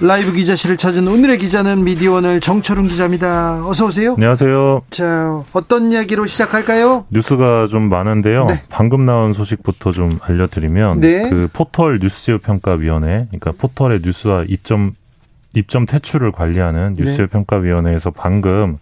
라이브 기자실을 찾은 오늘의 기자는 미디어오늘 정철운 기자입니다. 어서 오세요. 안녕하세요. 자, 어떤 이야기로 시작할까요? 뉴스가 좀 많은데요. 네. 방금 나온 소식부터 좀 알려드리면 네. 그 포털 뉴스 평가 위원회, 그러니까 포털의 뉴스와 입점 입점 퇴출을 관리하는 뉴스 네. 평가 위원회에서 방금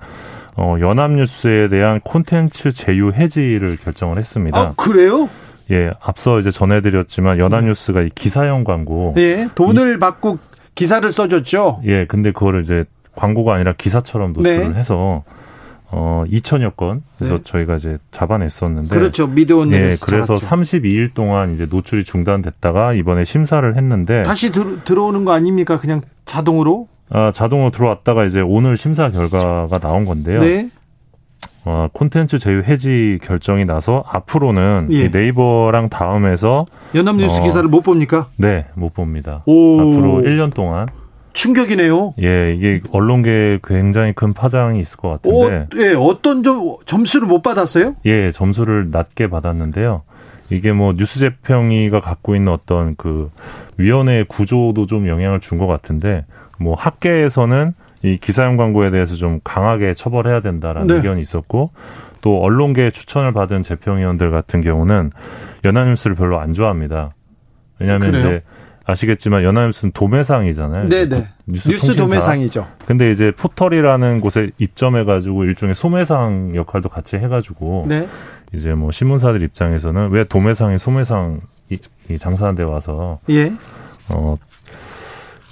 어, 연합뉴스에 대한 콘텐츠 제휴 해지를 결정을 했습니다. 아, 그래요? 예, 앞서 이제 전해드렸지만 연합뉴스가 이 기사형 광고. 예, 돈을 이, 받고 기사를 써줬죠. 예, 근데 그거를 이제 광고가 아니라 기사처럼 노출을 네. 해서 어 2천여 건 그래서 네. 저희가 이제 잡아냈었는데 그렇죠 미디어온 예 그래서 잡았죠. 32일 동안 이제 노출이 중단됐다가 이번에 심사를 했는데 다시 들, 들어오는 거 아닙니까 그냥 자동으로 아 자동으로 들어왔다가 이제 오늘 심사 결과가 나온 건데요 네. 어, 콘텐츠 제휴 해지 결정이 나서 앞으로는 예. 네이버랑 다음에서 연합뉴스 어, 기사를 못 봅니까? 네, 못 봅니다. 오. 앞으로 1년 동안 충격이네요. 예, 이게 언론계에 굉장히 큰 파장이 있을 것 같은데. 오, 예, 어떤 점 점수를 못 받았어요? 예, 점수를 낮게 받았는데요. 이게 뭐 뉴스 재평이가 갖고 있는 어떤 그 위원회 구조도 좀 영향을 준 것 같은데 뭐 학계에서는 이 기사용 광고에 대해서 좀 강하게 처벌해야 된다라는 네. 의견이 있었고 또 언론계 추천을 받은 재평위원들 같은 경우는 연합뉴스를 별로 안 좋아합니다. 왜냐하면 그래요? 이제 아시겠지만 연합뉴스는 도매상이잖아요. 네네. 네. 뉴스, 뉴스 도매상이죠. 근데 이제 포털이라는 곳에 입점해가지고 일종의 소매상 역할도 같이 해가지고 네. 이제 뭐 신문사들 입장에서는 왜 도매상이 소매상 이, 이 장사한 데 와서 예. 어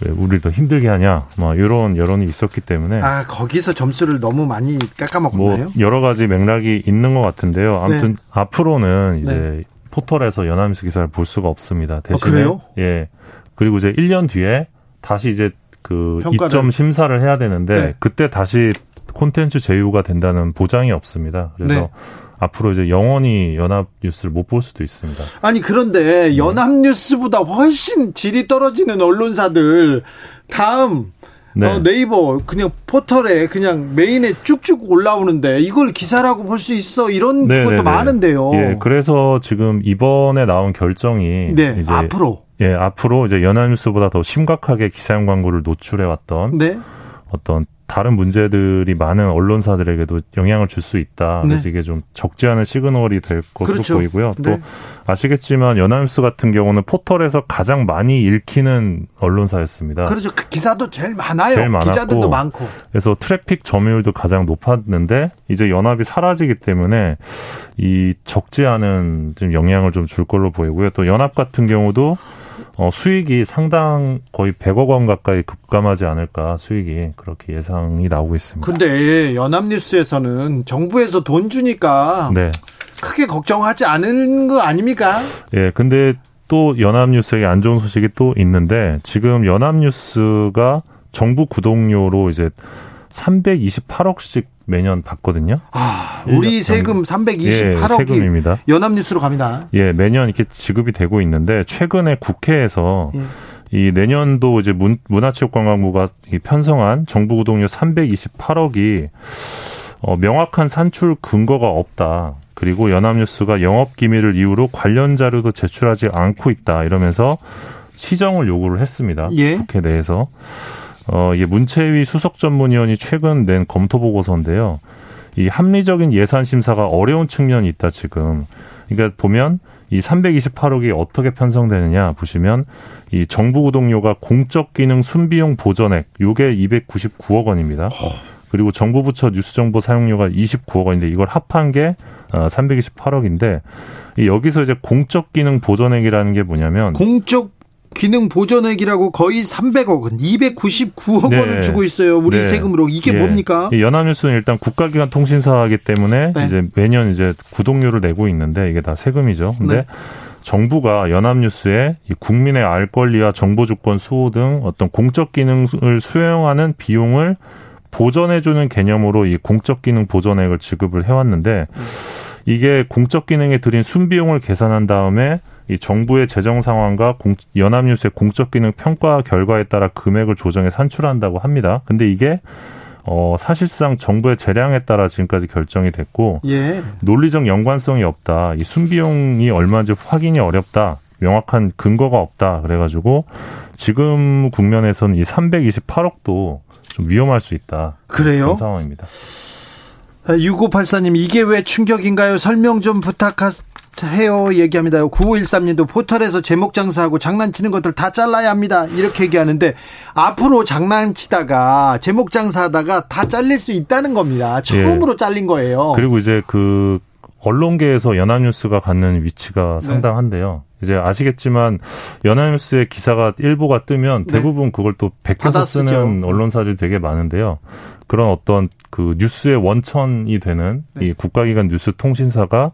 우리를 더 힘들게 하냐, 뭐 이런 여론이 있었기 때문에 아 거기서 점수를 너무 많이 깎아먹었나요? 뭐 여러 가지 맥락이 있는 것 같은데요. 아무튼 네. 앞으로는 이제 네. 포털에서 연합뉴스 기사를 볼 수가 없습니다. 대신에 아, 예 그리고 이제 1년 뒤에 다시 이제 그 평가를. 이점 심사를 해야 되는데 네. 그때 다시 콘텐츠 제휴가 된다는 보장이 없습니다. 그래서 네. 앞으로 이제 영원히 연합뉴스를 못 볼 수도 있습니다. 아니 그런데 네. 연합뉴스보다 훨씬 질이 떨어지는 언론사들 다음 네. 어, 네이버 그냥 포털에 그냥 메인에 쭉쭉 올라오는데 이걸 기사라고 볼 수 있어 이런 네, 것도 네, 네. 많은데요. 예, 그래서 지금 이번에 나온 결정이 네, 이제 앞으로 예, 앞으로 이제 연합뉴스보다 더 심각하게 기사용 광고를 노출해 왔던 네. 어떤 다른 문제들이 많은 언론사들에게도 영향을 줄 수 있다. 네. 그래서 네. 이게 좀 적지 않은 시그널이 될 것으로 그렇죠. 보이고요. 또 네. 아시겠지만 연합뉴스 같은 경우는 포털에서 가장 많이 읽히는 언론사였습니다. 그렇죠. 그 기사도 제일 많아요. 제일 많았고, 기자들도 많고. 그래서 트래픽 점유율도 가장 높았는데 이제 연합이 사라지기 때문에 이 적지 않은 좀 영향을 좀 줄 걸로 보이고요. 또 연합 같은 경우도 어, 수익이 상당 거의 100억 원 가까이 급감하지 않을까 수익이 그렇게 예상이 나오고 있습니다. 근데 연합뉴스에서는 정부에서 돈 주니까 네. 크게 걱정하지 않은 거 아닙니까? 예, 근데 또 연합뉴스에게 안 좋은 소식이 또 있는데 지금 연합뉴스가 정부 구독료로 이제 328억씩 매년 받거든요. 아, 우리 세금 328억이 예, 입니다 연합뉴스로 갑니다. 예, 매년 이렇게 지급이 되고 있는데 최근에 국회에서 예. 이 내년도 이제 문, 문화체육관광부가 편성한 정부 구독료 328억이 어, 명확한 산출 근거가 없다. 그리고 연합뉴스가 영업 기밀을 이유로 관련 자료도 제출하지 않고 있다. 이러면서 시정을 요구를 했습니다. 예. 국회 내에서. 어, 이게 문체위 수석 전문위원이 최근 낸 검토 보고서인데요. 이 합리적인 예산 심사가 어려운 측면이 있다 지금. 그러니까 보면 이 328억이 어떻게 편성되느냐 보시면 이 정부 구독료가 공적 기능 순비용 보전액 요게 299억 원입니다. 그리고 정부 부처 뉴스 정보 사용료가 29억 원인데 이걸 합한 게 328억인데 어, 여기서 이제 공적 기능 보전액이라는 게 뭐냐면 공적 기능 보전액이라고 거의 300억 원, 299억 네. 원을 주고 있어요. 우리 네. 세금으로 이게 예. 뭡니까? 연합뉴스는 일단 국가기관 통신사이기 때문에 네. 이제 매년 이제 구독료를 내고 있는데 이게 다 세금이죠. 근데 네. 정부가 연합뉴스에 국민의 알 권리와 정보 주권 수호 등 어떤 공적 기능을 수행하는 비용을 보전해주는 개념으로 이 공적 기능 보전액을 지급을 해왔는데 이게 공적 기능에 들인 순비용을 계산한 다음에 이 정부의 재정 상황과 공, 연합뉴스의 공적 기능 평가 결과에 따라 금액을 조정해 산출한다고 합니다. 근데 이게 어, 사실상 정부의 재량에 따라 지금까지 결정이 됐고 예. 논리적 연관성이 없다. 이 순비용이 얼마인지 확인이 어렵다. 명확한 근거가 없다. 그래가지고 지금 국면에서는 이 328억도 좀 위험할 수 있다. 그래요? 상황입니다. 6584님, 아, 이게 왜 충격인가요? 설명 좀 부탁 해요. 얘기합니다. 9513님도 포털에서 제목 장사하고 장난치는 것들 다 잘라야 합니다. 이렇게 얘기하는데, 앞으로 장난치다가 제목 장사하다가 다 잘릴 수 있다는 겁니다. 처음으로 예. 잘린 거예요. 그리고 이제 그, 언론계에서 연합뉴스가 갖는 위치가 네. 상당한데요. 이제 아시겠지만 연합뉴스의 기사가 일보가 뜨면 네. 대부분 그걸 또 베껴서 쓰는 언론사들이 되게 많은데요. 그런 어떤 그 뉴스의 원천이 되는 네. 이 국가기관 뉴스 통신사가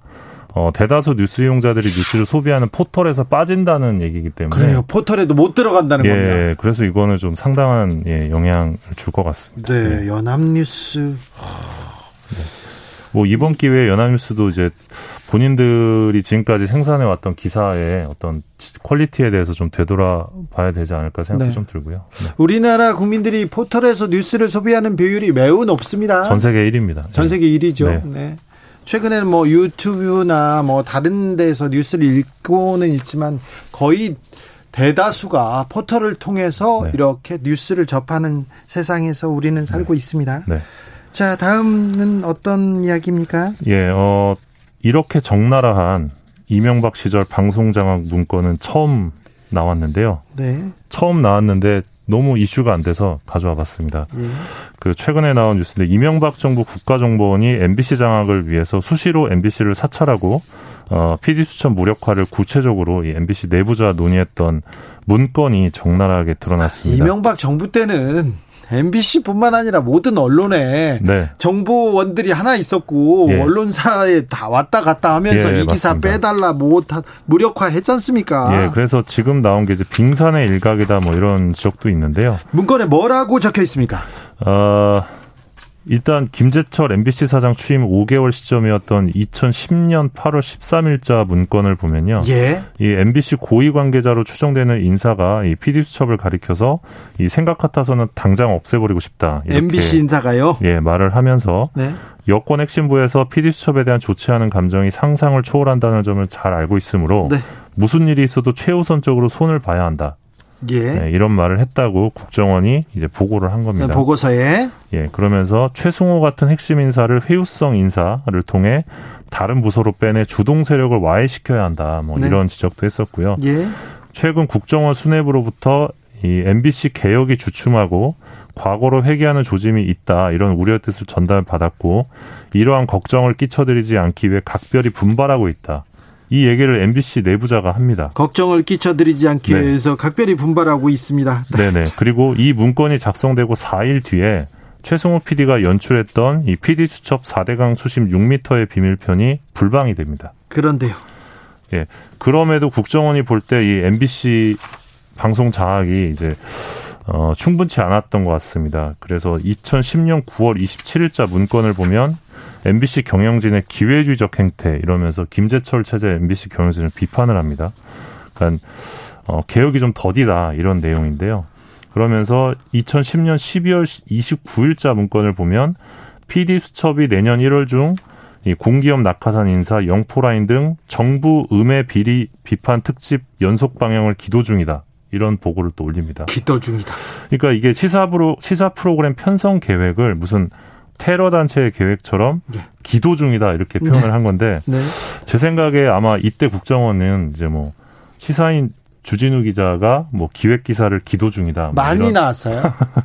어, 대다수 뉴스 이용자들이 뉴스를 소비하는 포털에서 빠진다는 얘기이기 때문에. 그래요. 포털에도 못 들어간다는 예, 겁니다. 그래서 이거는 좀 상당한 예, 영향을 줄 것 같습니다. 네, 네. 연합뉴스. 네. 뭐 이번 기회에 연합뉴스도 이제 본인들이 지금까지 생산해 왔던 기사의 어떤 quality에 대해서 좀 되돌아봐야 되지 않을까 생각이 네. 좀 들고요. 네. 우리나라 국민들이 포털에서 뉴스를 소비하는 비율이 매우 높습니다. 전 세계 1위입니다. 전 세계 1위죠. 네. 네. 최근에는 뭐 유튜브나 뭐 다른 데서 뉴스를 읽고는 있지만 거의 대다수가 포털을 통해서 네. 이렇게 뉴스를 접하는 세상에서 우리는 살고 네. 있습니다. 네. 자, 다음은 어떤 이야기입니까? 예, 어, 이렇게 적나라한 이명박 시절 방송장악 문건은 처음 나왔는데요. 네. 처음 나왔는데 너무 이슈가 안 돼서 가져와 봤습니다. 예. 그 최근에 나온 뉴스인데 이명박 정부 국가정보원이 MBC 장악을 위해서 수시로 MBC를 사찰하고 어, PD 수첩 무력화를 구체적으로 이 MBC 내부자 논의했던 문건이 적나라하게 드러났습니다. 이명박 정부 때는 MBC뿐만 아니라 모든 언론에 네. 정보원들이 하나 있었고 예. 언론사에 다 왔다 갔다 하면서 예, 이 기사 맞습니다. 빼달라 뭐다 무력화 했지 않습니까? 예, 그래서 지금 나온 게 이제 빙산의 일각이다 뭐 이런 지적도 있는데요. 문건에 뭐라고 적혀 있습니까? 어, 일단 김재철 MBC 사장 취임 5개월 시점이었던 2010년 8월 13일자 문건을 보면요. 예. 이 MBC 고위 관계자로 추정되는 인사가 이 PD 수첩을 가리켜서 이 생각 같아서는 당장 없애버리고 싶다. MBC 인사가요? 예, 말을 하면서 네. 여권 핵심부에서 PD 수첩에 대한 좋지 않은 감정이 상상을 초월한다는 점을 잘 알고 있으므로 네. 무슨 일이 있어도 최우선적으로 손을 봐야 한다. 예. 네, 이런 말을 했다고 국정원이 이제 보고를 한 겁니다. 보고서에 예, 그러면서 최승호 같은 핵심 인사를 회유성 인사를 통해 다른 부서로 빼내 주동 세력을 와해시켜야 한다. 뭐 네. 이런 지적도 했었고요. 예. 최근 국정원 수뇌부로부터 이 MBC 개혁이 주춤하고 과거로 회귀하는 조짐이 있다 이런 우려 뜻을 전달받았고 이러한 걱정을 끼쳐드리지 않기 위해 각별히 분발하고 있다. 이 얘기를 MBC 내부자가 합니다. 걱정을 끼쳐드리지 않기 네. 위해서 각별히 분발하고 있습니다. 네네. 그리고 이 문건이 작성되고 4일 뒤에 최승호 PD가 연출했던 이 PD 수첩 4대강 수심 6m의 비밀편이 불방이 됩니다. 그런데요. 예. 그럼에도 국정원이 볼 때 이 MBC 방송 장악이 이제 어, 충분치 않았던 것 같습니다. 그래서 2010년 9월 27일자 문건을 보면 MBC 경영진의 기회주의적 행태 이러면서 김재철 체제 MBC 경영진을 비판을 합니다. 그러니까 어, 개혁이 좀 더디다 이런 내용인데요. 그러면서 2010년 12월 29일자 문건을 보면 PD 수첩이 내년 1월 중 이 공기업 낙하산 인사 영포라인 등 정부 음해 비리 비판 특집 연속 방영을 기도 중이다. 이런 보고를 또 올립니다. 기도 중이다. 그러니까 이게 시사 프로 시사 프로그램 편성 계획을 무슨 테러 단체의 계획처럼 네. 기도 중이다 이렇게 표현을 네. 한 건데 네. 제 생각에 아마 이때 국정원은 이제 뭐 시사인 주진우 기자가 뭐 기획 기사를 기도 중이다. 뭐 많이 이런. 나왔어요.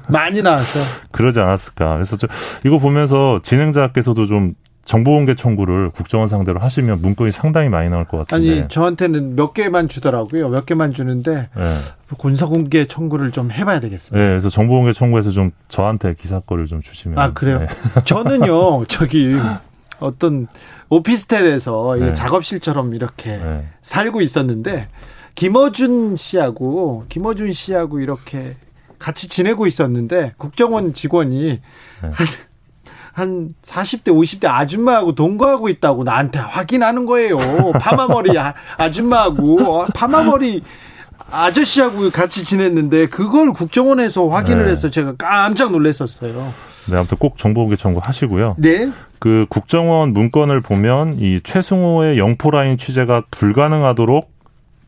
많이 나왔어요. 그러지 않았을까. 그래서 저 이거 보면서 진행자께서도 좀 정보공개 청구를 국정원 상대로 하시면 문건이 상당히 많이 나올 것 같은데. 아니 저한테는 몇 개만 주더라고요. 몇 개만 주는데 네. 군사공개 청구를 좀 해봐야 되겠습니다. 네, 그래서 정보공개 청구에서 좀 저한테 기사거를 좀 주시면. 아 그래요? 네. 저는요 저기 어떤 오피스텔에서 네. 작업실처럼 이렇게 네. 살고 있었는데 김어준 씨하고 김어준 씨하고 이렇게 같이 지내고 있었는데 국정원 직원이 네. 한, 한 40대 50대 아줌마하고 동거하고 있다고 나한테 확인하는 거예요. 파마머리 아, 아줌마하고 어, 파마머리 아저씨하고 같이 지냈는데 그걸 국정원에서 확인을 네. 해서 제가 깜짝 놀랐었어요. 네, 아무튼 꼭 정보공개 청구 하시고요. 네. 그 국정원 문건을 보면 이 최승호의 영포라인 취재가 불가능하도록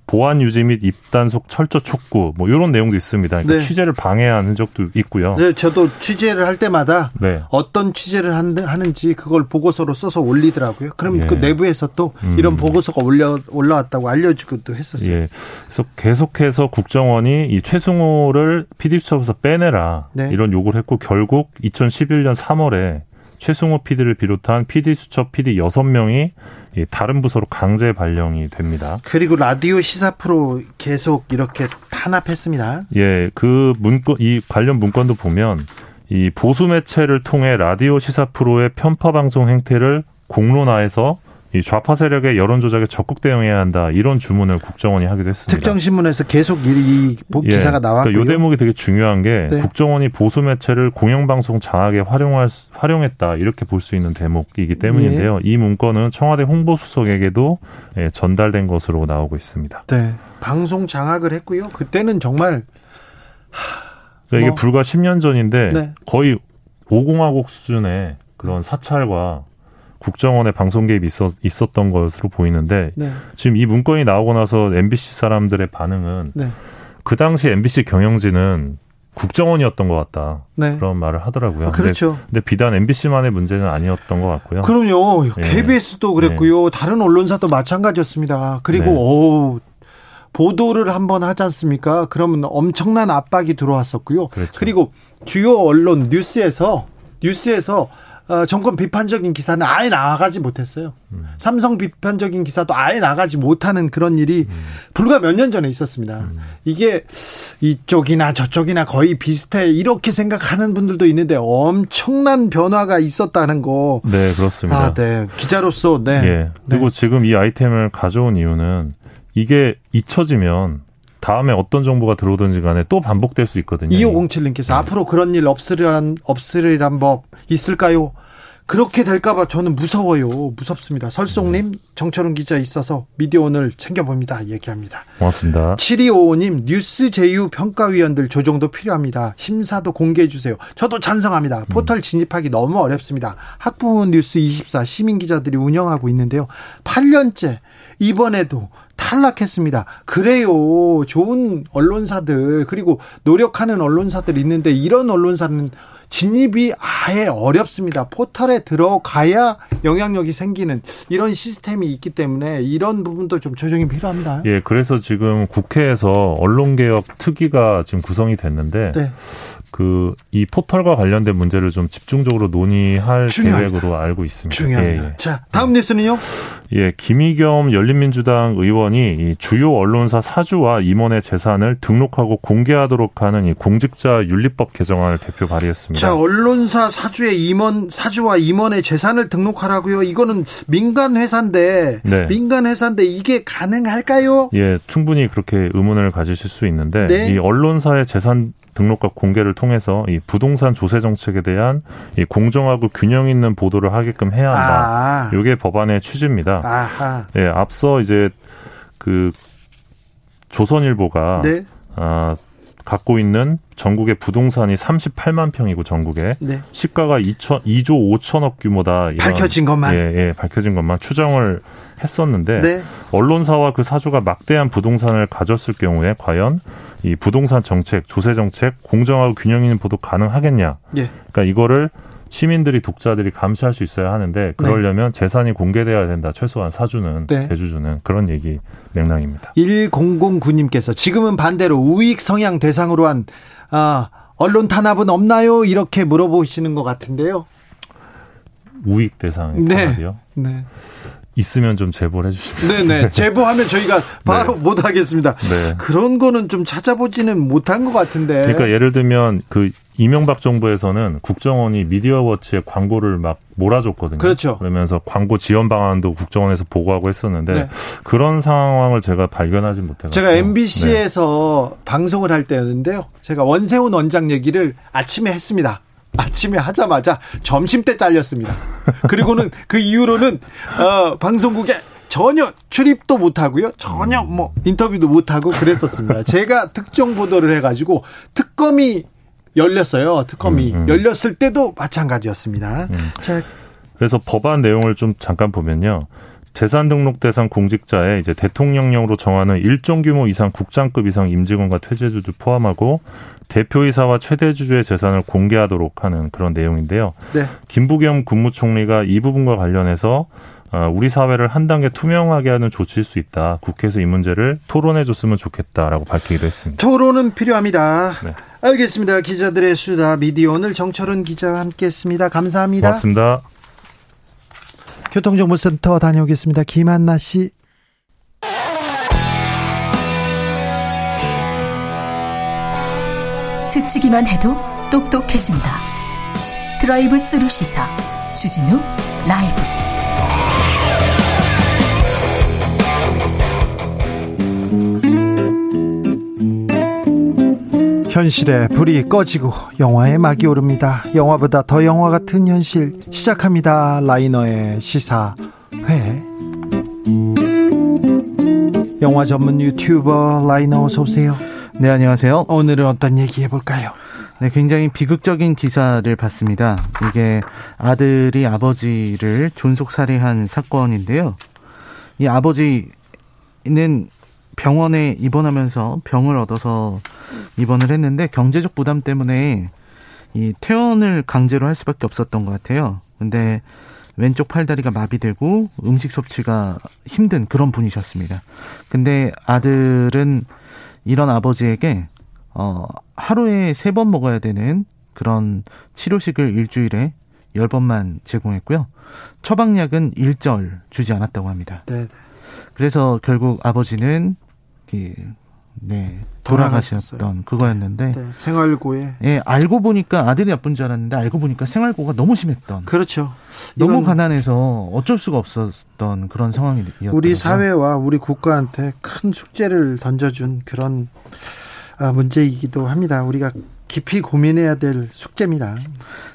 보안 유지 및 입단속 철저 촉구 뭐 이런 내용도 있습니다. 그러니까 네. 취재를 방해한 흔적도 있고요. 네, 저도 취재를 할 때마다 네. 어떤 취재를 하는지 그걸 보고서로 써서 올리더라고요. 그럼 예. 그 내부에서 또 음. 이런 보고서가 올려 올라왔다고 알려주기도 했었어요. 예. 그래서 계속해서 국정원이 이 최승호를 PD수첩에서 빼내라 네. 이런 요구를 했고 결국 2011년 3월에 최승호 PD를 비롯한 PD 수첩 PD 6명이 다른 부서로 강제 발령이 됩니다. 그리고 라디오 시사 프로 계속 이렇게 탄압했습니다. 예, 그 문건 이 관련 문건도 보면 이 보수 매체를 통해 라디오 시사 프로의 편파 방송 행태를 공론화해서 이 좌파 세력의 여론 조작에 적극 대응해야 한다 이런 주문을 국정원이 하기도 했습니다. 특정 신문에서 계속 이, 이 기사가 예, 나왔고요. 그러니까 이 대목이 되게 중요한 게 네. 국정원이 보수 매체를 공영방송 장악에 활용할 활용했다 이렇게 볼 수 있는 대목이기 때문인데요. 예. 이 문건은 청와대 홍보수석에게도 예, 전달된 것으로 나오고 있습니다. 네, 방송 장악을 했고요. 그때는 정말 하, 그러니까 뭐. 이게 불과 10년 전인데 네. 거의 오공화국 수준의 그런 사찰과 국정원의 방송 개입이 있었, 있었던 것으로 보이는데 네. 지금 이 문건이 나오고 나서 MBC 사람들의 반응은 네. 그 당시 MBC 경영진은 국정원이었던 것 같다. 네. 그런 말을 하더라고요. 아, 그렇죠. 근데, 근데, 비단 MBC만의 문제는 아니었던 것 같고요. 그럼요. 예. KBS도 그랬고요. 네. 다른 언론사도 마찬가지였습니다. 그리고 네. 오 보도를 한번 하지 않습니까? 그러면 엄청난 압박이 들어왔었고요. 그렇죠. 그리고 주요 언론 뉴스에서 뉴스에서 어, 정권 비판적인 기사는 아예 나가지 못했어요. 음. 삼성 비판적인 기사도 아예 나가지 못하는 그런 일이 음. 불과 몇 년 전에 있었습니다. 음. 이게 이쪽이나 저쪽이나 거의 비슷해 이렇게 생각하는 분들도 있는데 엄청난 변화가 있었다는 거. 네, 그렇습니다. 아, 네. 기자로서 네. 예. 그리고 네. 지금 이 아이템을 가져온 이유는 이게 잊혀지면 다음에 어떤 정보가 들어오든지 간에 또 반복될 수 있거든요. 2507님께서 네. 앞으로 그런 일 없으리란, 없으리란 법 있을까요? 그렇게 될까봐 저는 무서워요. 무섭습니다. 설송님, 정철은 기자 있어서 미디어 오늘 챙겨봅니다. 얘기합니다. 고맙습니다. 7255님, 뉴스 제휴 평가위원들 조정도 필요합니다. 심사도 공개해주세요. 저도 찬성합니다. 포털 진입하기 너무 어렵습니다. 학부모 뉴스 24 시민 기자들이 운영하고 있는데요. 8년째 이번에도 탈락했습니다. 그래요. 좋은 언론사들 그리고 노력하는 언론사들 있는데 이런 언론사는 진입이 아예 어렵습니다. 포털에 들어가야 영향력이 생기는 이런 시스템이 있기 때문에 이런 부분도 좀 조정이 필요합니다. 예, 그래서 지금 국회에서 언론개혁 특위가 지금 구성이 됐는데 네. 그 이 포털과 관련된 문제를 좀 집중적으로 논의할 중요합니다. 계획으로 알고 있습니다. 중요합니다. 예, 예. 자, 다음 뉴스는요? 예, 김의겸 열린민주당 의원이 이 주요 언론사 사주와 임원의 재산을 등록하고 공개하도록 하는 이 공직자 윤리법 개정안을 대표 발의했습니다. 자, 언론사 사주의 임원 사주와 임원의 재산을 등록하라고요. 이거는 민간 회사인데 네. 민간 회사인데 이게 가능할까요? 예, 충분히 그렇게 의문을 가지실 수 있는데 네. 이 언론사의 재산 등록과 공개를 통해서 이 부동산 조세 정책에 대한 이 공정하고 균형 있는 보도를 하게끔 해야 한다. 이게 아. 법안의 취지입니다. 아하. 예, 앞서 이제 그 조선일보가 네. 아, 갖고 있는 전국의 부동산이 38만 평이고 전국에 네. 시가가 2천 2조 5천억 규모다. 이런, 밝혀진 것만 예, 예, 밝혀진 것만 추정을 했었는데 네. 언론사와 그 사주가 막대한 부동산을 가졌을 경우에 과연 이 부동산 정책, 조세 정책 공정하고 균형 있는 보도 가능하겠냐? 예. 그러니까 이거를 시민들이 독자들이 감시할 수 있어야 하는데 그러려면 네. 재산이 공개돼야 된다. 최소한 사주는 네. 대주주는 그런 얘기 맥락입니다. 1009님께서 지금은 반대로 우익 성향 대상으로 한 아, 언론 탄압은 없나요? 이렇게 물어보시는 것 같은데요. 우익 대상 네. 탄압이요? 네. 있으면 좀 제보를 해주시면. 네네. 제보하면 저희가 바로 네. 못 하겠습니다. 네. 그런 거는 좀 찾아보지는 못한 것 같은데. 그러니까 예를 들면 그 이명박 정부에서는 국정원이 미디어워치에 광고를 막 몰아줬거든요. 그렇죠. 그러면서 광고 지원 방안도 국정원에서 보고하고 했었는데 네. 그런 상황을 제가 발견하지 못해서 제가 MBC에서 네. 방송을 할 때였는데요. 제가 원세훈 원장 얘기를 아침에 했습니다. 아침에 하자마자 점심 때 잘렸습니다. 그리고는 그 이후로는 어, 방송국에 전혀 출입도 못하고요. 전혀 뭐 인터뷰도 못하고 그랬었습니다. 제가 특정 보도를 해가지고 특검이 열렸어요. 특검이 음, 음. 열렸을 때도 마찬가지였습니다. 음. 자, 그래서 법안 내용을 좀 잠깐 보면요. 재산 등록 대상 공직자의 이제 대통령령으로 정하는 일정 규모 이상 국장급 이상 임직원과 퇴재주주 포함하고 대표이사와 최대 주주의 재산을 공개하도록 하는 그런 내용인데요. 네. 김부겸 국무총리가 이 부분과 관련해서 어, 우리 사회를 한 단계 투명하게 하는 조치일 수 있다. 국회에서 이 문제를 토론해 줬으면 좋겠다라고 밝히기도 했습니다. 토론은 필요합니다. 네. 알겠습니다. 기자들의 수다 미디어 오늘 정철운 기자와 함께했습니다. 감사합니다. 고맙습니다. 교통정보센터 다녀오겠습니다. 김한나 씨. 스치기만 해도 똑똑해진다. 드라이브 스루 시사 주진우 라이브. 현실에 불이 꺼지고 영화의 막이 오릅니다. 영화보다 더 영화 같은 현실 시작합니다. 라이너의 시사회. 영화 전문 유튜버 라이너 어서 오세요. 네, 안녕하세요. 오늘은 어떤 얘기 해볼까요? 네, 굉장히 비극적인 기사를 봤습니다. 이게 아들이 아버지를 존속 살해한 사건인데요. 이 아버지는 병원에 입원하면서 병을 얻어서 입원을 했는데 경제적 부담 때문에 이 퇴원을 강제로 할 수밖에 없었던 것 같아요. 근데 왼쪽 팔다리가 마비되고 음식 섭취가 힘든 그런 분이셨습니다. 근데 아들은 이런 아버지에게 어 하루에 세 번 먹어야 되는 그런 치료식을 일주일에 열 번만 제공했고요. 처방약은 일절 주지 않았다고 합니다. 네. 그래서 결국 아버지는 네, 돌아가셨던 그거였는데 네, 생활고에. 예 알고 보니까 아들이 나쁜 줄 알았는데 알고 보니까 생활고가 너무 심했던. 그렇죠. 너무 가난해서 어쩔 수가 없었던 그런 상황이었던 우리 사회와 우리 국가한테 큰 숙제를 던져준 그런 아, 문제이기도 합니다. 우리가 깊이 고민해야 될 숙제입니다.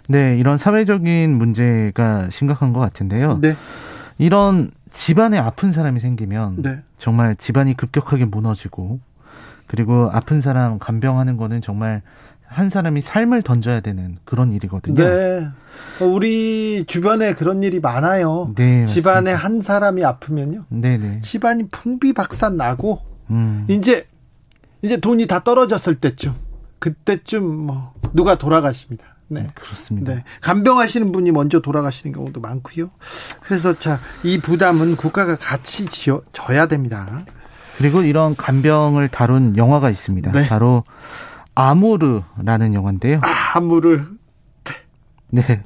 네 이런 사회적인 문제가 심각한 것 같은데요. 네. 이런 집안에 아픈 사람이 생기면 네. 정말 집안이 급격하게 무너지고 그리고 아픈 사람 간병하는 거는 정말 한 사람이 삶을 던져야 되는 그런 일이거든요. 네. 우리 주변에 그런 일이 많아요. 네, 집안에 한 사람이 아프면요. 네네. 네. 집안이 풍비박산 나고 음. 이제 이제 돈이 다 떨어졌을 때쯤 그때쯤 뭐 누가 돌아가십니다. 네. 그렇습니다. 네. 간병하시는 분이 먼저 돌아가시는 경우도 많고요. 그래서 자, 이 부담은 국가가 같이 지어, 져야 됩니다. 그리고 이런 간병을 다룬 영화가 있습니다. 네. 바로 아무르라는 영화인데요. 아, 아무르. 네.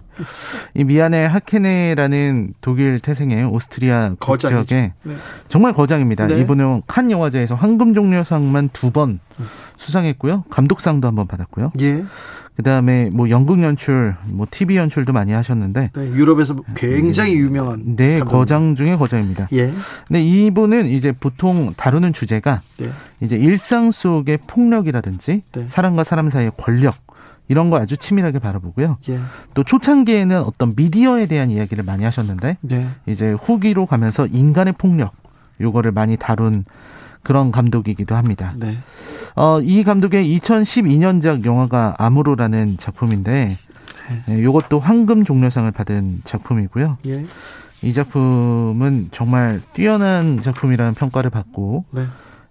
이 미안해 하케네라는 독일 태생의 오스트리아 국적의 네. 정말 거장입니다. 네. 이분은 칸 영화제에서 황금 종려상만 두 번 수상했고요. 감독상도 한 번 받았고요. 예. 그다음에 뭐 연극 연출, 뭐 TV 연출도 많이 하셨는데 네, 유럽에서 굉장히 유명한 네, 감독. 거장 중에 거장입니다. 예. 근데 이분은 이제 보통 다루는 주제가 네. 이제 일상 속의 폭력이라든지 네. 사람과 사람 사이의 권력 이런 거 아주 치밀하게 바라보고요. 예. 또 초창기에는 어떤 미디어에 대한 이야기를 많이 하셨는데 네. 이제 후기로 가면서 인간의 폭력 요거를 많이 다룬 그런 감독이기도 합니다. 네. 어, 이 감독의 2012년작 영화가 아무로라는 작품인데 네. 이것도 황금 종려상을 받은 작품이고요. 예. 이 작품은 정말 뛰어난 작품이라는 평가를 받고 네.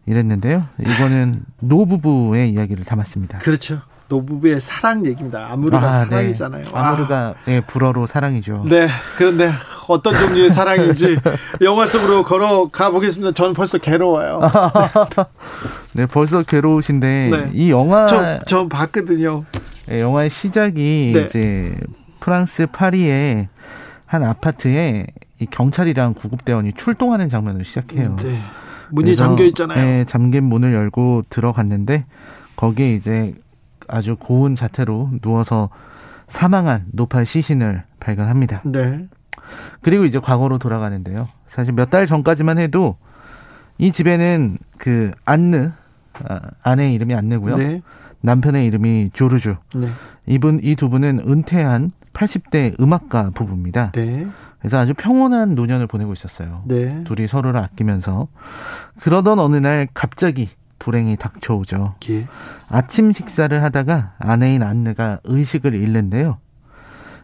이랬는데요. 이거는 노부부의 이야기를 담았습니다. 그렇죠. 노부부의 사랑 얘기입니다. 아무르가 아, 네. 사랑이잖아요. 네. 아무르가 네, 불어로 사랑이죠. 네. 그런데 어떤 종류의 사랑인지 영화 속으로 걸어 가 보겠습니다. 저는 벌써 괴로워요. 네, 벌써 괴로우신데 네. 이 영화 저, 저 봤거든요. 네, 영화의 시작이 네. 이제 프랑스 파리의 한 아파트에 이 경찰이랑 구급대원이 출동하는 장면을 시작해요. 네. 문이 잠겨 있잖아요. 네, 잠긴 문을 열고 들어갔는데 거기에 이제 아주 고운 자태로 누워서 사망한 노팔 시신을 발견합니다. 네. 그리고 이제 과거로 돌아가는데요. 사실 몇 달 전까지만 해도 이 집에는 그 안느 아, 아내의 이름이 안느고요. 네. 남편의 이름이 조르주. 네. 이분 이 두 분은 은퇴한 80대 음악가 부부입니다. 네. 그래서 아주 평온한 노년을 보내고 있었어요. 네. 둘이 서로를 아끼면서 그러던 어느 날 갑자기 불행이 닥쳐오죠. 예. 아침 식사를 하다가 아내인 안느가 의식을 잃는데요.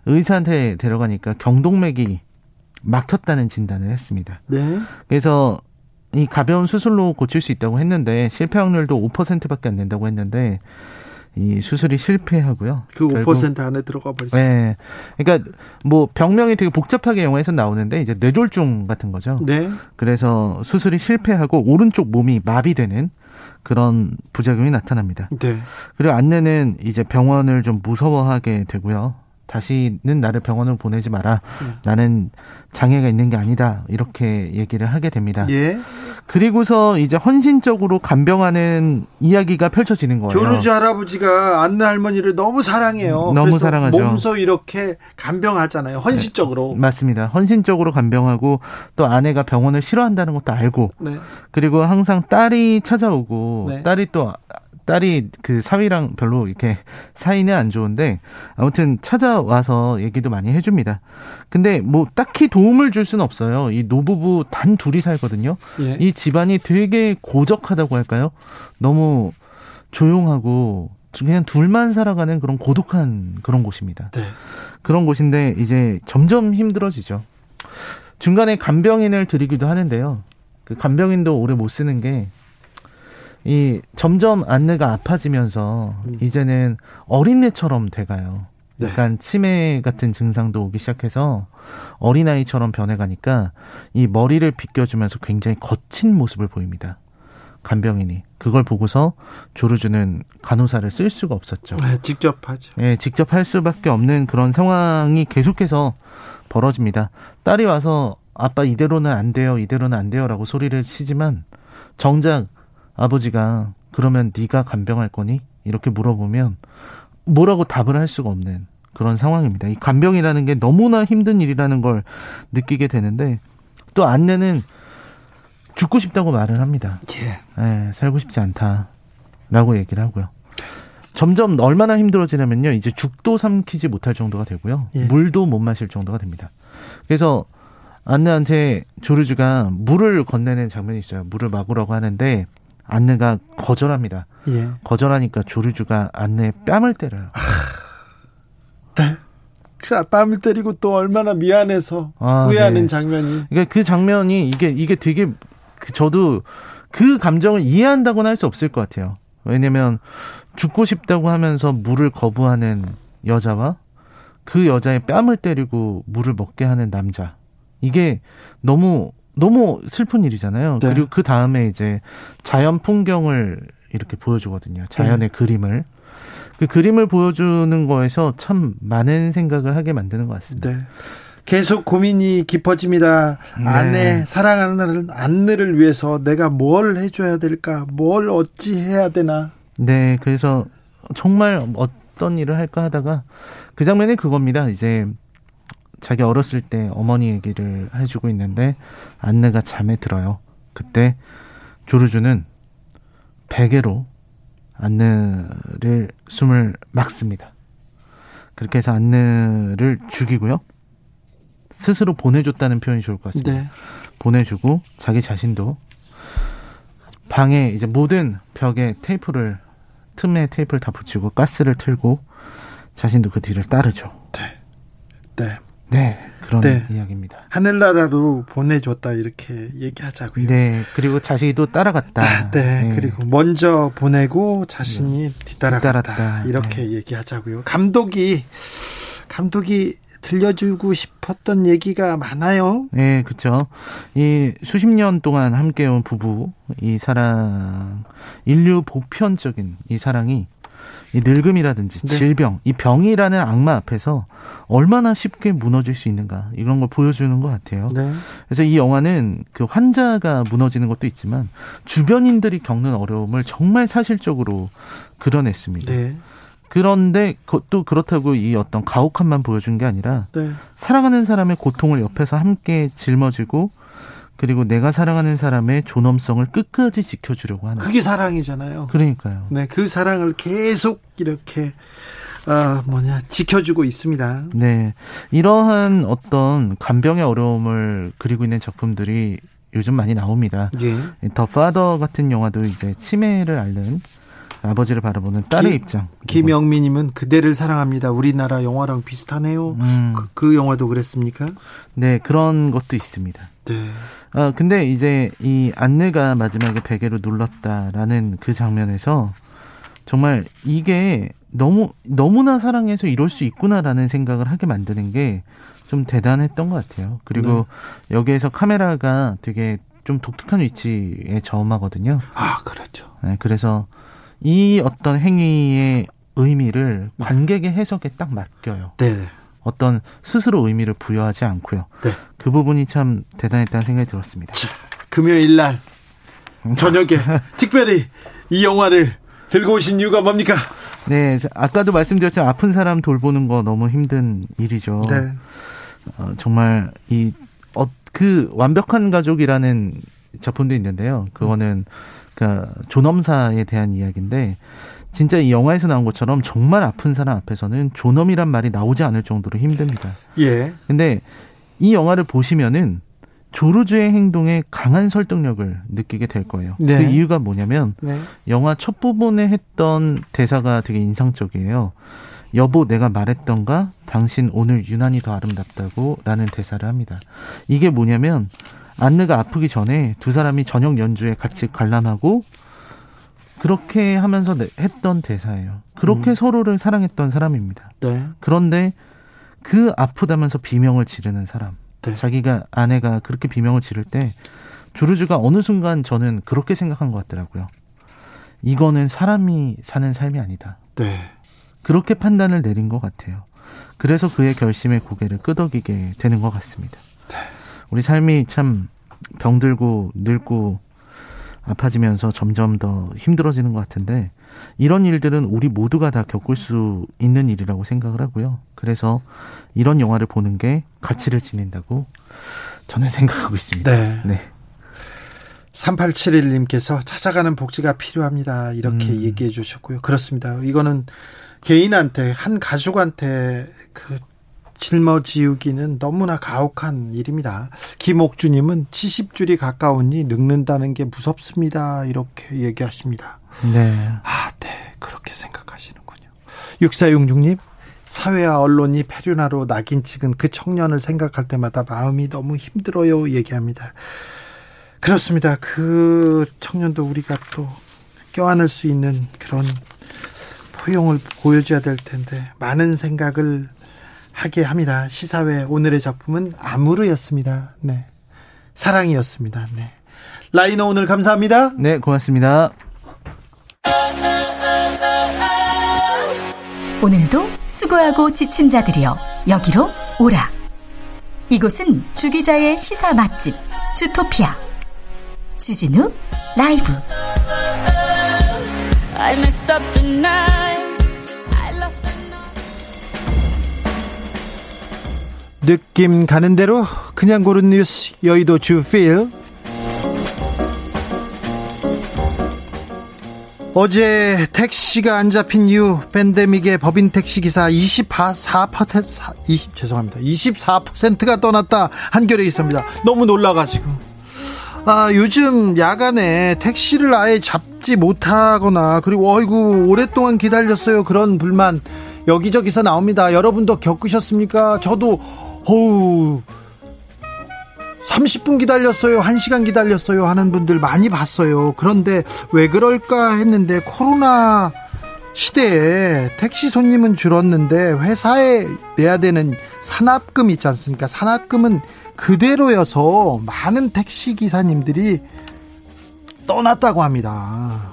의사한테 데려가니까 경동맥이 막혔다는 진단을 했습니다. 네. 그래서 이 가벼운 수술로 고칠 수 있다고 했는데 실패 확률도 5%밖에 안 된다고 했는데 이 수술이 실패하고요. 그 5% 안에 들어가 버렸어요. 네. 그러니까 뭐 병명이 되게 복잡하게 영화에서 나오는데 이제 뇌졸중 같은 거죠. 네. 그래서 수술이 실패하고 오른쪽 몸이 마비되는 그런 부작용이 나타납니다. 네. 그리고 안내는 이제 병원을 좀 무서워하게 되고요. 다시는 나를 병원으로 보내지 마라. 음. 나는 장애가 있는 게 아니다. 이렇게 얘기를 하게 됩니다. 예. 그리고서 이제 헌신적으로 간병하는 이야기가 펼쳐지는 거예요. 조르주 할아버지가 안내 할머니를 너무 사랑해요. 너무 사랑하죠. 몸소 이렇게 간병하잖아요. 헌신적으로. 네, 맞습니다. 헌신적으로 간병하고 또 아내가 병원을 싫어한다는 것도 알고. 네. 그리고 항상 딸이 찾아오고 네. 딸이 또 딸이 그 사위랑 별로 이렇게 사이는 안 좋은데 아무튼 찾아와서 얘기도 많이 해줍니다. 근데 뭐 딱히 도움을 줄 수는 없어요. 이 노부부 단 둘이 살거든요. 예. 이 집안이 되게 고적하다고 할까요? 너무 조용하고 그냥 둘만 살아가는 그런 고독한 그런 곳입니다. 네. 그런 곳인데 이제 점점 힘들어지죠. 중간에 간병인을 들이기도 하는데요. 그 간병인도 오래 못 쓰는 게 이 점점 안내가 아파지면서 음. 이제는 어린애처럼 돼가요. 네. 약간 치매 같은 증상도 오기 시작해서 어린아이처럼 변해가니까 이 머리를 빗겨주면서 굉장히 거친 모습을 보입니다. 간병인이. 그걸 보고서 조르주는 간호사를 쓸 수가 없었죠. 네, 직접 하죠. 네, 직접 할 수밖에 없는 그런 상황이 계속해서 벌어집니다. 딸이 와서 아빠 이대로는 안 돼요, 이대로는 안 돼요라고 소리를 치지만 정작 아버지가 그러면 네가 간병할 거니? 이렇게 물어보면 뭐라고 답을 할 수가 없는 그런 상황입니다. 이 간병이라는 게 너무나 힘든 일이라는 걸 느끼게 되는데 또 안내는 죽고 싶다고 말을 합니다. 예. 예 살고 싶지 않다라고 얘기를 하고요. 점점 얼마나 힘들어지냐면요. 이제 죽도 삼키지 못할 정도가 되고요. 예. 물도 못 마실 정도가 됩니다. 그래서 안내한테 조르주가 물을 건네는 장면이 있어요. 물을 막으라고 하는데 안느가 거절합니다. 예. 거절하니까 조르주가 안느의 뺨을 때려요. 아, 네. 그 뺨을 때리고 또 얼마나 미안해서 아, 후회하는 네. 장면이. 그러니까 그 장면이 이게 이게 되게 그 저도 그 감정을 이해한다고는 할 수 없을 것 같아요. 왜냐면 죽고 싶다고 하면서 물을 거부하는 여자와 그 여자의 뺨을 때리고 물을 먹게 하는 남자. 이게 너무 너무 슬픈 일이잖아요. 네. 그리고 그 다음에 이제 자연 풍경을 이렇게 보여주거든요. 자연의 네. 그림을. 그 그림을 보여주는 거에서 참 많은 생각을 하게 만드는 것 같습니다. 네. 계속 고민이 깊어집니다. 네. 아내, 사랑하는 안내를 위해서 내가 뭘 해줘야 될까? 뭘 어찌 해야 되나? 네, 그래서 정말 어떤 일을 할까 하다가 그 장면이 그겁니다. 이제 자기 어렸을 때 어머니 얘기를 해주고 있는데 안내가 잠에 들어요. 그때 조르주는 베개로 안느를 숨을 막습니다. 그렇게 해서 안느를 죽이고요. 스스로 보내줬다는 표현이 좋을 것 같습니다. 네. 보내주고 자기 자신도 방에 이제 모든 벽에 테이프를 틈에 테이프를 다 붙이고 가스를 틀고 자신도 그 뒤를 따르죠. 네. 네. 네, 그런 네. 이야기입니다. 하늘나라로 보내줬다 이렇게 얘기하자고요. 네, 그리고 자식이도 따라갔다. 아, 네, 네, 그리고 먼저 보내고 자신이 네. 뒤따라갔다. 뒤따랐다. 이렇게 네. 얘기하자고요. 감독이 감독이 들려주고 싶었던 얘기가 많아요. 네, 그렇죠. 이 수십 년 동안 함께온 부부 이 사랑 인류 보편적인 이 사랑이 이 늙음이라든지 네. 질병, 이 병이라는 악마 앞에서 얼마나 쉽게 무너질 수 있는가 이런 걸 보여주는 것 같아요. 네. 그래서 이 영화는 그 환자가 무너지는 것도 있지만 주변인들이 겪는 어려움을 정말 사실적으로 그려냈습니다. 네. 그런데 또 그렇다고 이 어떤 가혹함만 보여준 게 아니라 네. 사랑하는 사람의 고통을 옆에서 함께 짊어지고 그리고 내가 사랑하는 사람의 존엄성을 끝까지 지켜주려고 하는. 그게 사랑이잖아요. 그러니까요. 네, 그 사랑을 계속 이렇게 아 뭐냐 지켜주고 있습니다. 네, 이러한 어떤 간병의 어려움을 그리고 있는 작품들이 요즘 많이 나옵니다. 예. 더 파더 같은 영화도 이제 치매를 앓는 아버지를 바라보는 딸의 김, 입장. 김영민님은 그대를 사랑합니다. 우리나라 영화랑 비슷하네요. 음. 그, 그, 영화도 그랬습니까? 네, 그런 것도 있습니다. 네. 아 근데 이제 이 안내가 마지막에 베개로 눌렀다라는 그 장면에서 정말 이게 너무 너무나 사랑해서 이럴 수 있구나라는 생각을 하게 만드는 게 좀 대단했던 것 같아요. 그리고 네. 여기에서 카메라가 되게 좀 독특한 위치에 저음하거든요. 아, 그렇죠. 네, 그래서 이 어떤 행위의 의미를 관객의 해석에 딱 맡겨요. 네. 어떤 스스로 의미를 부여하지 않고요. 네. 그 부분이 참 대단했다는 생각이 들었습니다. 자, 금요일 날 저녁에 특별히 이 영화를 들고 오신 이유가 뭡니까? 네, 아까도 말씀드렸지만 아픈 사람 돌보는 거 너무 힘든 일이죠. 네. 어, 정말 이 어, 그 완벽한 가족이라는 작품도 있는데요. 그거는 음. 그러니까 존엄사에 대한 이야기인데 진짜 이 영화에서 나온 것처럼 정말 아픈 사람 앞에서는 존엄이란 말이 나오지 않을 정도로 힘듭니다. 예. 근데 이 영화를 보시면은 조르주의 행동에 강한 설득력을 느끼게 될 거예요. 네. 그 이유가 뭐냐면 네. 영화 첫 부분에 했던 대사가 되게 인상적이에요. 여보 내가 말했던가 당신 오늘 유난히 더 아름답다고 라는 대사를 합니다. 이게 뭐냐면 안느가 아프기 전에 두 사람이 저녁 연주에 같이 관람하고 그렇게 하면서 했던 대사예요. 그렇게 음. 서로를 사랑했던 사람입니다. 네. 그런데 그 아프다면서 비명을 지르는 사람. 네. 자기가 아내가 그렇게 비명을 지를 때 조르주가 어느 순간 저는 그렇게 생각한 것 같더라고요. 이거는 사람이 사는 삶이 아니다. 네. 그렇게 판단을 내린 것 같아요. 그래서 그의 결심에 고개를 끄덕이게 되는 것 같습니다. 네. 우리 삶이 참 병들고 늙고 아파지면서 점점 더 힘들어지는 것 같은데 이런 일들은 우리 모두가 다 겪을 수 있는 일이라고 생각을 하고요. 그래서 이런 영화를 보는 게 가치를 지닌다고 저는 생각하고 있습니다. 네. 네. 3871님께서 찾아가는 복지가 필요합니다. 이렇게 음. 얘기해 주셨고요. 그렇습니다. 이거는 개인한테, 한 가족한테 그 짊어지우기는 너무나 가혹한 일입니다. 김옥주님은 70줄이 가까우니 늙는다는 게 무섭습니다. 이렇게 얘기하십니다. 네. 아, 네. 그렇게 생각하시는군요. 6466님, 사회와 언론이 페류나로 낙인 찍은 그 청년을 생각할 때마다 마음이 너무 힘들어요. 얘기합니다. 그렇습니다. 그 청년도 우리가 또 껴안을 수 있는 그런 포용을 보여줘야 될 텐데 많은 생각을 하게 합니다. 시사회 오늘의 작품은 아무르였습니다. 네. 사랑이었습니다. 네. 라이너 오늘 감사합니다. 네, 고맙습니다. 오늘도 수고하고 지친 자들이여 여기로 오라. 이곳은 주기자의 시사 맛집 주토피아 주진우 라이브. 느낌 가는 대로 그냥 고른 뉴스 여의도 주필 어제 택시가 안 잡힌 이유 팬데믹의 법인 택시 기사 24% 20 죄송합니다. 24%가 떠났다 한겨레 있습니다. 너무 놀라가지고 아 요즘 야간에 택시를 아예 잡지 못하거나 그리고 어이구 오랫동안 기다렸어요 그런 불만 여기저기서 나옵니다. 여러분도 겪으셨습니까? 저도 어우 30분 기다렸어요. 1시간 기다렸어요. 하는 분들 많이 봤어요. 그런데 왜 그럴까 했는데 코로나 시대에 택시 손님은 줄었는데 회사에 내야 되는 산업금 있지 않습니까? 산업금은 그대로여서 많은 택시 기사님들이 떠났다고 합니다.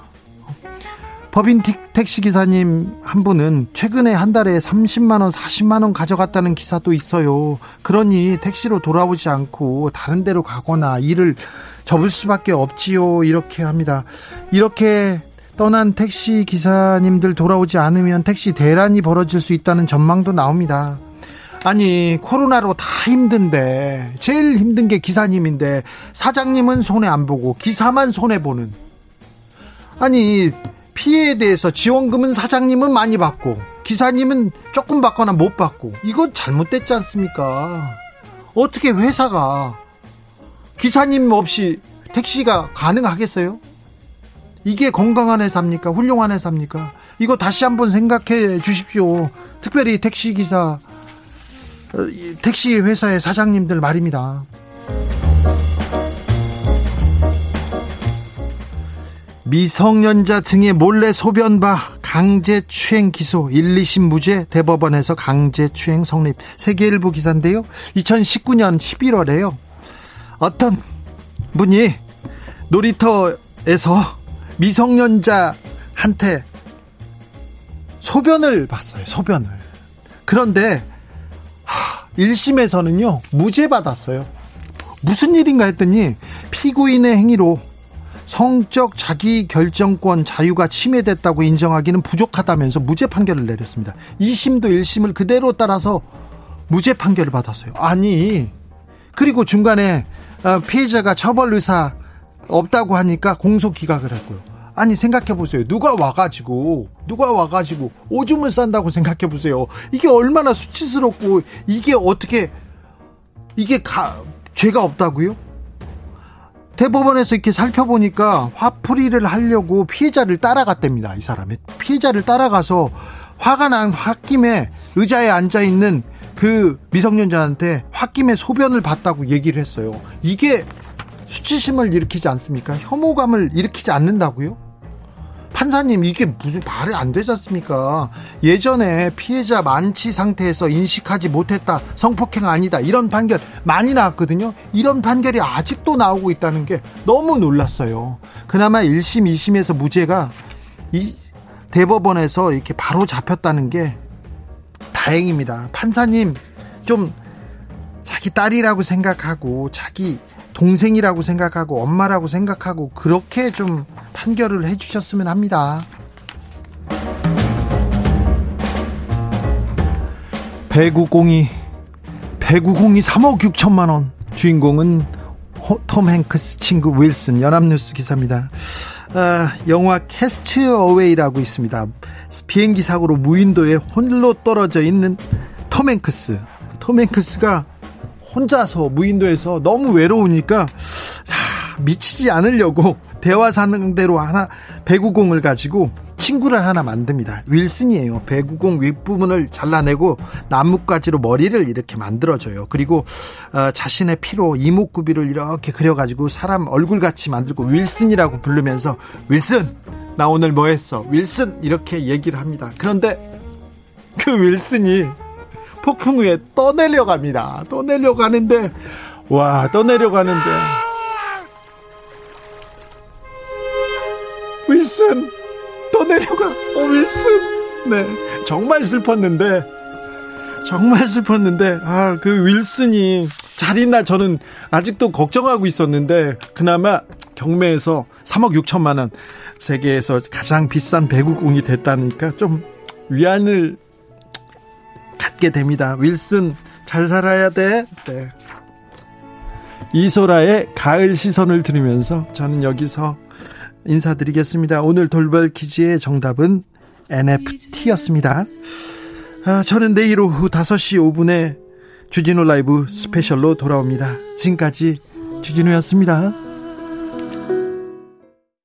법인 택시 기사님 한 분은 최근에 한 달에 30만 원, 40만 원 가져갔다는 기사도 있어요. 그러니 택시로 돌아오지 않고 다른 데로 가거나 일을 접을 수밖에 없지요. 이렇게 합니다. 이렇게 떠난 택시 기사님들 돌아오지 않으면 택시 대란이 벌어질 수 있다는 전망도 나옵니다. 아니 코로나로 다 힘든데 제일 힘든 게 기사님인데 사장님은 손해 안 보고 기사만 손해 보는 아니 피해에 대해서 지원금은 사장님은 많이 받고 기사님은 조금 받거나 못 받고 이건 잘못됐지 않습니까? 어떻게 회사가 기사님 없이 택시가 가능하겠어요? 이게 건강한 회사입니까? 훌륭한 회사입니까? 이거 다시 한번 생각해 주십시오. 특별히 택시 기사, 어, 택시 회사의 사장님들 말입니다. 미성년자 등의 몰래 소변바 강제추행 기소 1, 2심 무죄 대법원에서 강제추행 성립 세계일보 기사인데요. 2019년 11월에요. 어떤 분이 놀이터에서 미성년자한테 소변을 봤어요. 소변을. 그런데 1심에서는요. 무죄 받았어요. 무슨 일인가 했더니 피고인의 행위로 성적 자기 결정권 자유가 침해됐다고 인정하기는 부족하다면서 무죄 판결을 내렸습니다. 2심도 1심을 그대로 따라서 무죄 판결을 받았어요. 아니, 그리고 중간에 어, 피해자가 처벌 의사 없다고 하니까 공소 기각을 했고요. 아니 생각해 보세요. 누가 와가지고 누가 와가지고 오줌을 싼다고 생각해 보세요. 이게 얼마나 수치스럽고 이게 어떻게 이게 가, 죄가 없다고요? 대법원에서 이렇게 살펴보니까 화풀이를 하려고 피해자를 따라갔답니다. 이 사람이 피해자를 따라가서 화가 난 홧김에 의자에 앉아 있는 그 미성년자한테 홧김에 소변을 봤다고 얘기를 했어요. 이게 수치심을 일으키지 않습니까? 혐오감을 일으키지 않는다고요? 판사님 이게 무슨 말이 안 되지 않습니까? 예전에 피해자 만취 상태에서 인식하지 못했다 성폭행 아니다 이런 판결 많이 나왔거든요. 이런 판결이 아직도 나오고 있다는 게 너무 놀랐어요. 그나마 1심 2심에서 무죄가 이 대법원에서 이렇게 바로 잡혔다는 게 다행입니다. 판사님 좀 자기 딸이라고 생각하고 자기 동생이라고 생각하고 엄마라고 생각하고 그렇게 좀 판결을 해주셨으면 합니다. 배구공이 배구공이 3억 6천만 원 주인공은 톰 행크스 친구 윌슨 연합뉴스 기사입니다. 아, 영화 캐스트 어웨이라고 있습니다. 비행기 사고로 무인도에 홀로 떨어져 있는 톰 행크스. 톰 행크스가 혼자서 무인도에서 너무 외로우니까 미치지 않으려고 대화 상대로 하나 배구공을 가지고 친구를 하나 만듭니다. 윌슨이에요. 배구공 윗부분을 잘라내고 나뭇가지로 머리를 이렇게 만들어줘요. 그리고 어, 자신의 피로 이목구비를 이렇게 그려가지고 사람 얼굴같이 만들고 윌슨이라고 부르면서 윌슨 나 오늘 뭐 했어? 윌슨 이렇게 얘기를 합니다. 그런데 그 윌슨이 폭풍 우에 떠내려갑니다. 떠내려가는데 와 떠내려가는데. 윌슨 떠내려가. 어 윌슨. 네. 정말 슬펐는데 정말 슬펐는데 아 그 윌슨이 잘 있나 저는 아직도 걱정하고 있었는데 그나마 경매에서 3억 6천만 원 세계에서 가장 비싼 배구공이 됐다니까 좀 위안을 갖게 됩니다. 윌슨 잘 살아야 돼. 네. 이소라의 가을 시선을 들으면서 저는 여기서 인사드리겠습니다. 오늘 돌발 퀴즈의 정답은 NFT였습니다. 아, 저는 내일 오후 5시 5분에 주진우 라이브 스페셜로 돌아옵니다. 지금까지 주진우였습니다.